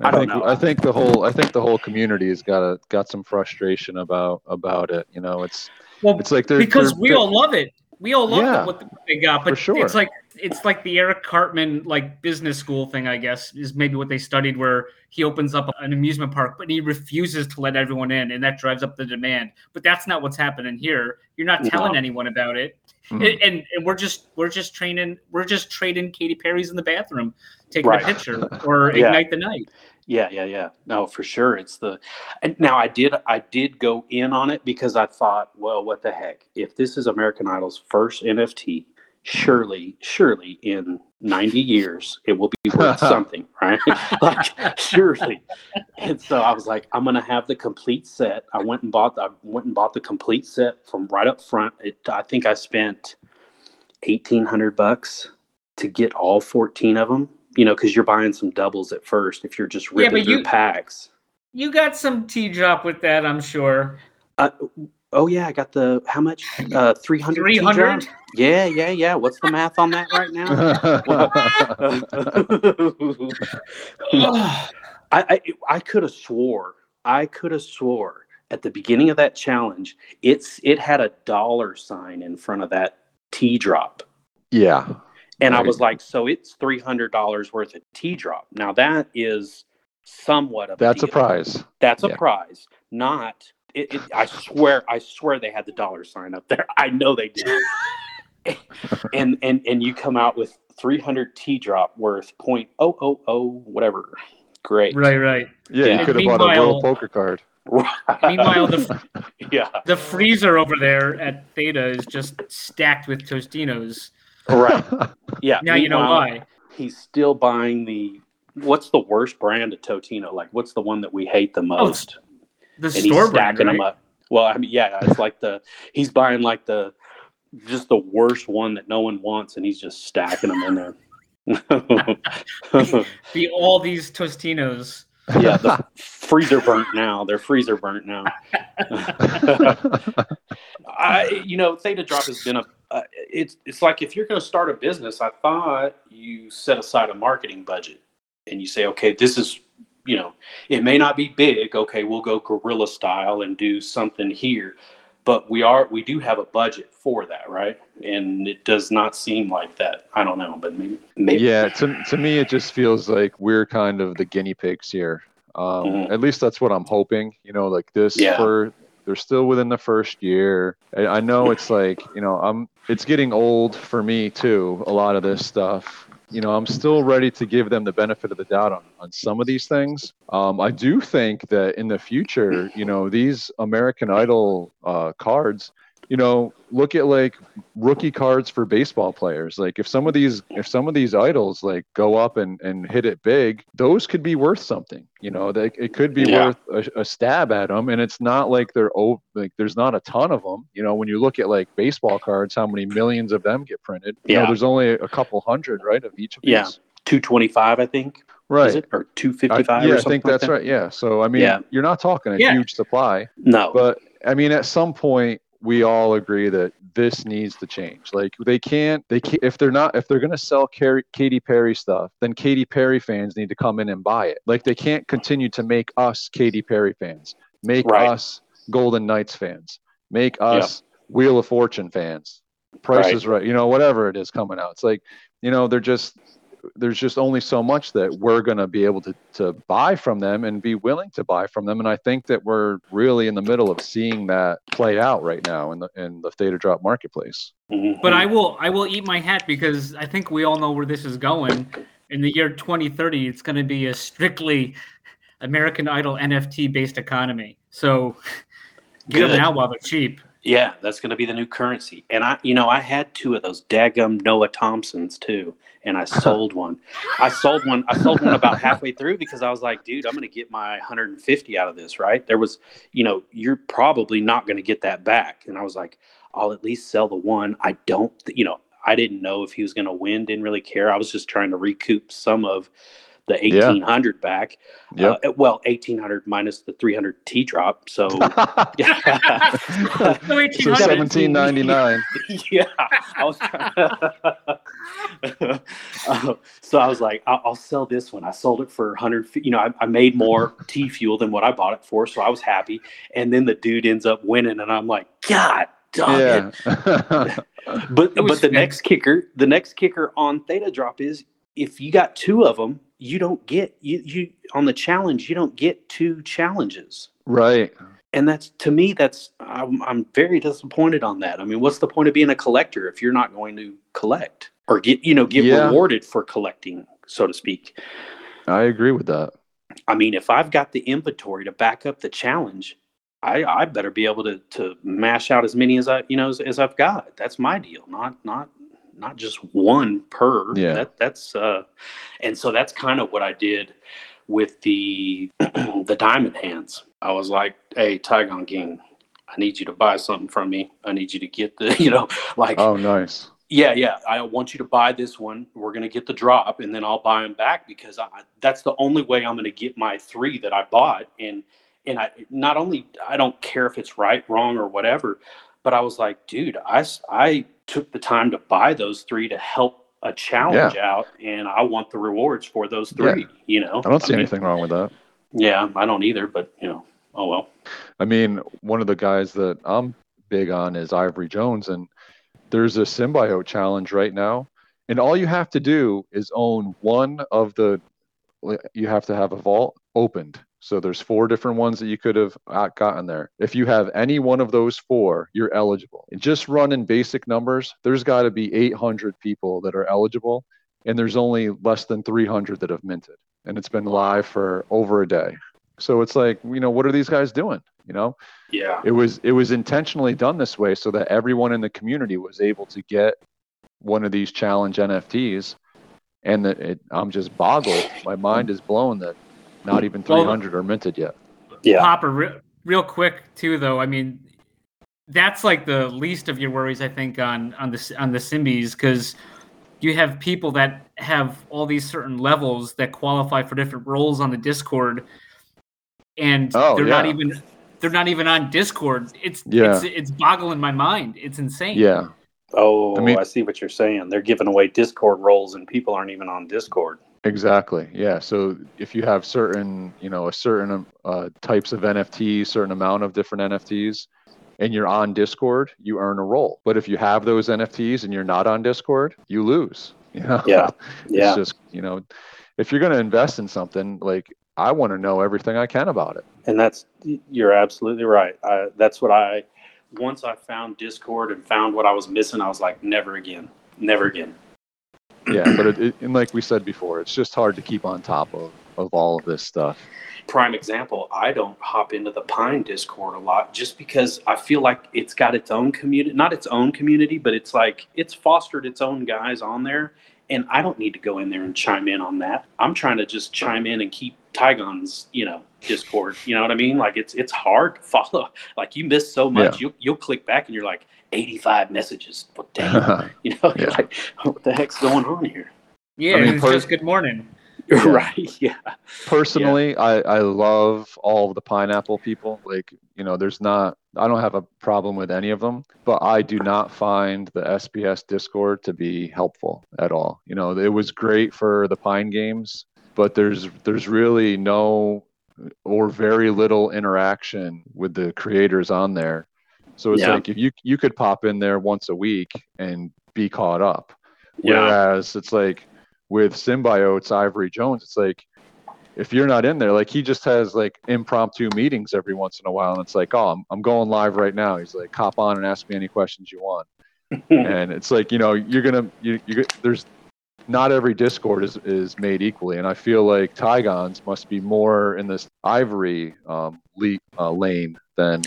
I I, don't think know. I think the whole I think the whole community has got a got some frustration about about it. You know, it's Well, it's like they're because they're- we they're- all love it. We all love Yeah, what they got, but sure. it's like it's like the Eric Cartman like business school thing. I guess is maybe what they studied, where he opens up an amusement park, but he refuses to let everyone in, and that drives up the demand. But that's not what's happening here. You're not telling No. anyone about it, Mm. and, and and we're just we're just training we're just trading Katy Perry's in the bathroom, taking Right. a picture or Yeah. ignite the night. Yeah, yeah, yeah. No, for sure. It's the and now I did I did go in on it because I thought, well, what the heck? If this is American Idol's first NFT, surely, surely in 90 years it will be worth something, right? like surely. And so I was like, I'm gonna have the complete set. I went and bought the, I went and bought the complete set from right up front. It I think I spent eighteen hundred bucks to get all 14 of them you know, because you're buying some doubles at first if you're just Yeah, ripping but through you- packs. You got some tea drop with that, I'm sure. Oh yeah, I got the how much? Uh, three hundred. Three hundred. Yeah, yeah, yeah. What's the math on that right now? I I, I could have swore I could have swore at the beginning of that challenge it's it had a dollar sign in front of that T drop. yeah. And I was like, so it's three hundred dollars worth of T drop. Now that is somewhat of That's a deal. prize. That's a Yeah. prize, not. It, it, I swear, I swear they had the dollar sign up there. I know they did. and and and you come out with 300 T drop worth point oh oh oh whatever. Great. Right, right. Yeah, Yeah. you could have bought a Meanwhile- World Poker card. Meanwhile, the yeah. the freezer over there at Theta is just stacked with Totinos. Right. Yeah. Now you know why. He's still buying the. What's the worst brand of Totino? Like, what's the one that we hate the oh, most? The and he's store brand, stacking them right? up. Well, I mean, yeah, it's like the he's buying like the just the worst one that no one wants, and he's just stacking them in there. The all these Totinos. yeah, the freezer burnt now. They're freezer burnt now. I, you know, Theta Drop has been a. Uh, it's it's like if you're going to start a business, I thought you set aside a marketing budget, and you say, okay, this is, you know, it may not be big. Okay, we'll go guerrilla style and do something here, but we are we do have a budget for that, right? And it does not seem like that. I don't know, but maybe, maybe yeah, to, to me, it just feels like we're kind of the guinea pigs here. Um, Mhm. At least that's what I'm hoping. You know, like this Yeah. for they're still within the first year. I, I know it's like you know I'm. It's getting old for me too. A lot of this stuff. you know, I'm still ready to give them the benefit of the doubt on, on some of these things. Um, I do think that in the future, you know, these American Idol uh, cards, you know, look at like rookie cards for baseball players. Like if some of these if some of these idols like go up and, and hit it big, those could be worth something. You know, they, it could be Yeah. worth a, a stab at them, and it's not like they're oh like there's not a ton of them. You know, when you look at like baseball cards, how many millions of them get printed? You know, Yeah. there's only a couple hundred, right, of each of these. Yeah. 225, I think. right. Is it or I, 255? yeah, or I think like that's that? right. Yeah. So I mean, Yeah. you're not talking a Yeah. huge supply, No. but I mean, at some point, we all agree that this needs to change. Like they can't, they can't, if they're not, if they're going to sell Car- Katy Perry stuff, then Katy Perry fans need to come in and buy it. Like they can't continue to make us Katy Perry fans, make Right. us Golden Knights fans, make us Wheel of Fortune fans. Price Right. is right, you know, whatever it is coming out. It's like, you know, they're just there's just only so much that we're going to be able to, to buy from them and be willing to buy from them. And I think that we're really in the middle of seeing that play out right now in the in the theta drop marketplace. Mhm. But I will I will eat my hat because I think we all know where this is going. In the year 2030, it's going to be a strictly American Idol NFT based economy. So get them Good. now while they're cheap. Yeah, that's going to be the new currency. And I, you know, I had two of those daggum Noah Thompsons too, and I sold one. I sold one. I sold one about halfway through because I was like, dude, I'm going to get my 150 out of this, right? There was, you know, you're probably not going to get that back, and I was like, I'll at least sell the one. I don't, you know, I didn't know if he was going to win. Didn't really care. I was just trying to recoup some of the Yeah. 1800 back. Yep. Uh, well, 1800 minus the 300 T drop. So. yeah. So so 1800. seventeen ninety nine. yeah, I was trying. uh, so I was like, I'll, I'll sell this one. I sold it for 100. You know, I, I made more T fuel than what I bought it for, so I was happy. And then the dude ends up winning, and I'm like, God, dog it. Yeah. But but the next kicker, the next kicker on Theta Drop is if you got two of them, you don't get you you on the challenge. You don't get two challenges right. and that's to me that's I'm, I'm very disappointed on that i mean what's the point of being a collector if you're not going to collect or get you know get Yeah. rewarded for collecting so to speak I agree with that. i mean if i've got the inventory to back up the challenge i i better be able to to mash out as many as i you know as, as i've got that's my deal not not not just one per. Yeah. that that's uh and so that's kind of what i did with the the diamond hands. I was like hey Tygon king i need you to buy something from me. I need you to get the you know like Oh, nice. yeah yeah. I want you to buy this one. We're going to get the drop and then i'll buy them back because I, that's the only way i'm going to get my three that i bought. And and i not only i don't care if it's right wrong or whatever but i was like dude I, I took the time to buy those three to help a challenge out and i want the rewards for those Yeah. three you know I don't see mean, anything wrong with that. yeah i don't either but you know oh well I mean, one of the guys that I'm big on is Ivory Jones, and there's a symbiote challenge right now. And all you have to do is own one of the, you have to have a vault opened. So there's four different ones that you could have uh, gotten there. If you have any one of those four, you're eligible. And just running basic numbers, there's got to be 800 people that are eligible, and there's only less than 300 that have minted. And it's been live for over a day. So it's like, you know, what are these guys doing? You know, yeah it was it was intentionally done this way so that everyone in the community was able to get one of these challenge NFTs. And that it, I'm just boggled. My mind is blown that not even Well- 300 are minted yet. yeah Popper, re- real quick too, though. I mean, that's like the least of your worries, I think, on on the on the Symbies because you have people that have all these certain levels that qualify for different roles on the Discord, and Oh, they're not even they're not even on Discord. It's Yeah. it's it's boggling my mind. It's insane. Yeah. oh I I, see what you're saying they're giving away discord roles and people aren't even on discord Exactly. Yeah. So if you have certain, you know, a certain uh, types of NFTs, certain amount of different NFTs, and you're on Discord, you earn a role. But if you have those NFTs and you're not on Discord, you lose. You know? Yeah. yeah It's just, you know, if you're going to invest in something, like I want to know everything I can about it. and that's you're absolutely right I, that's what i once i found discord and found what i was missing i was like never again never again yeah, but it, it, and like we said before, it's just hard to keep on top of of all of this stuff. Prime example, I don't hop into the Pine Discord a lot just because I feel like it's got its own community, not its own community, but it's like it's fostered its own guys on there. And I don't need to go in there and chime in on that. I'm trying to just chime in and keep Tygon's, you know, Discord. You know what I mean? Like it's it's hard to follow. Like you miss so much. Yeah. You'll you'll click back and you're like 85 messages. What damn? you know, Yeah. like, what the heck's going on here? Yeah, I mean, it's per- just good morning. Yeah. right? Yeah. Personally, I I love all of the pineapple people. Like you know, there's not I don't have a problem with any of them, but I do not find the SPS Discord to be helpful at all. You know, it was great for the Pine games, but there's there's really no or very little interaction with the creators on there. So it's Yeah. like if you you could pop in there once a week and be caught up. Yeah. Whereas it's like with Symbiotes, Ivory Jones, it's like if you're not in there, like he just has like impromptu meetings every once in a while, and it's like, oh, I'm, I'm going live right now. He's like, hop on and ask me any questions you want. and it's like, you know, you're gonna you you there's not every Discord is is made equally, and I feel like Tygons must be more in this Ivory um, le- uh, lane than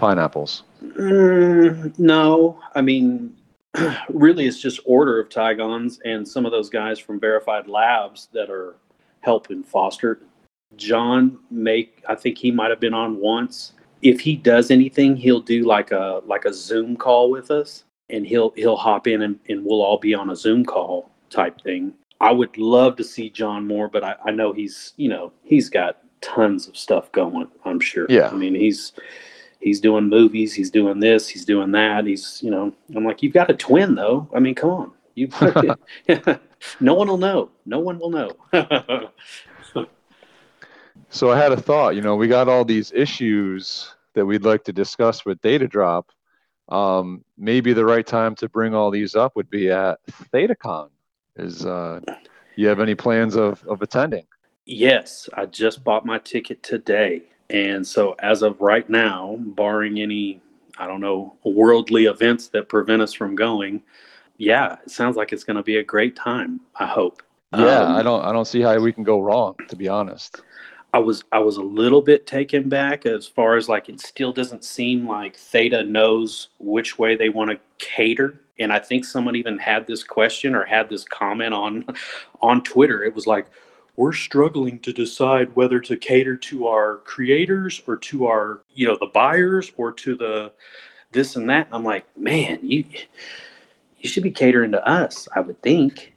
pineapples. Mm, no, I mean, really, it's just order of Tygons and some of those guys from Verified Labs that are helping foster. Jon make I think he might have been on once. If he does anything, he'll do like a like a Zoom call with us, and he'll he'll hop in and, and we'll all be on a Zoom call type thing. I would love to see Jon more, but I, I know he's you know he's got tons of stuff going. I'm sure. Yeah. I mean he's he's doing movies, he's doing this, he's doing that. He's, you know, I'm like, you've got a twin though. I mean, come on. You no one will know. No one will know. So I had a thought, you know, we got all these issues that we'd like to discuss with Theta Drop. Um, maybe the right time to bring all these up would be at ThetaCon. Is uh, you have any plans of, of attending? yes, I just bought my ticket today. And so as of right now, barring any, I don't know, worldly events that prevent us from going, yeah, it sounds like it's going to be a great time. I hope. Yeah, Um, I don't I don't see how we can go wrong, to be honest. I was I was a little bit taken back as far as like it still doesn't seem like Theta knows which way they want to cater. And I think someone even had this question or had this comment on on Twitter. It was like, we're struggling to decide whether to cater to our creators or to our, you know, the buyers or to the this and that. I'm like, man, you you should be catering to us, I would think.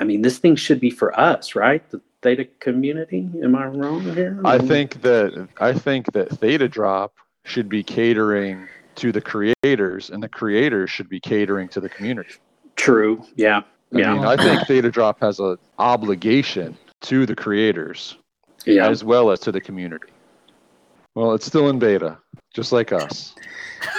I mean, this thing should be for us, right? The Theta community. Am I wrong here? I think that I think that Theta Drop should be catering to the creators, and the creators should be catering to the community. true. Yeah. I Yeah. mean, I think Theta Drop has an obligation to the creators Yeah. as well as to the community. Well, it's still in beta, just like us.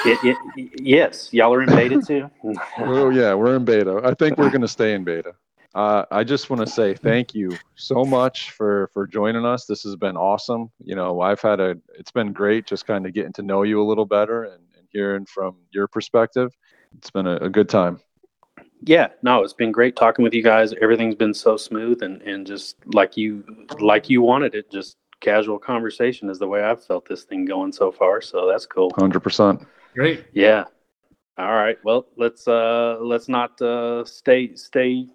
It, it, yes. Y'all are in beta too. Oh yeah, we're in beta. I think we're going to stay in beta. Uh, I just want to say thank you so much for for joining us. This has been awesome. You know, I've had a. It's been great just kind of getting to know you a little better and, and hearing from your perspective. It's been a, a good time. Yeah. No, it's been great talking with you guys. Everything's been so smooth and and just like you like you wanted it. Just casual conversation is the way I've felt this thing going so far. So that's cool. Hundred percent. Great. Yeah. All right. Well, let's uh let's not uh stay stay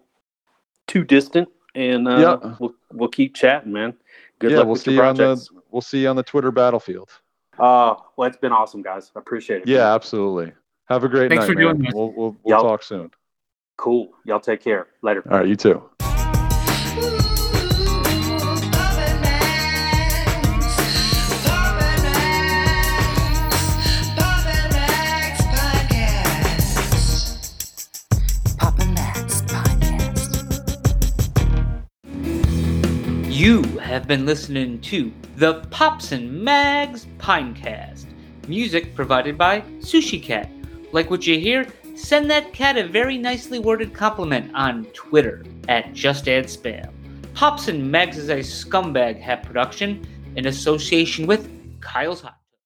too distant and uh Yeah. we'll we'll keep chatting, man. Good Yeah, luck we'll with see your you on the we'll see you on the Twitter battlefield. Uh well it's been awesome guys. I appreciate it. Yeah, absolutely. Have a great Thanks night, for doing this. We'll we'll, we'll Yep. talk soon. Cool. Y'all take care. Later. All right, you too. Papa Max Podcast. You have been listening to the Pops and Mags Pinecast. Music provided by Sushi Cat. Like what you hear? Send that cat a very nicely worded compliment on Twitter at Just Add Spam. Pops and Megs is a scumbag hat production in association with Kyle's Hot.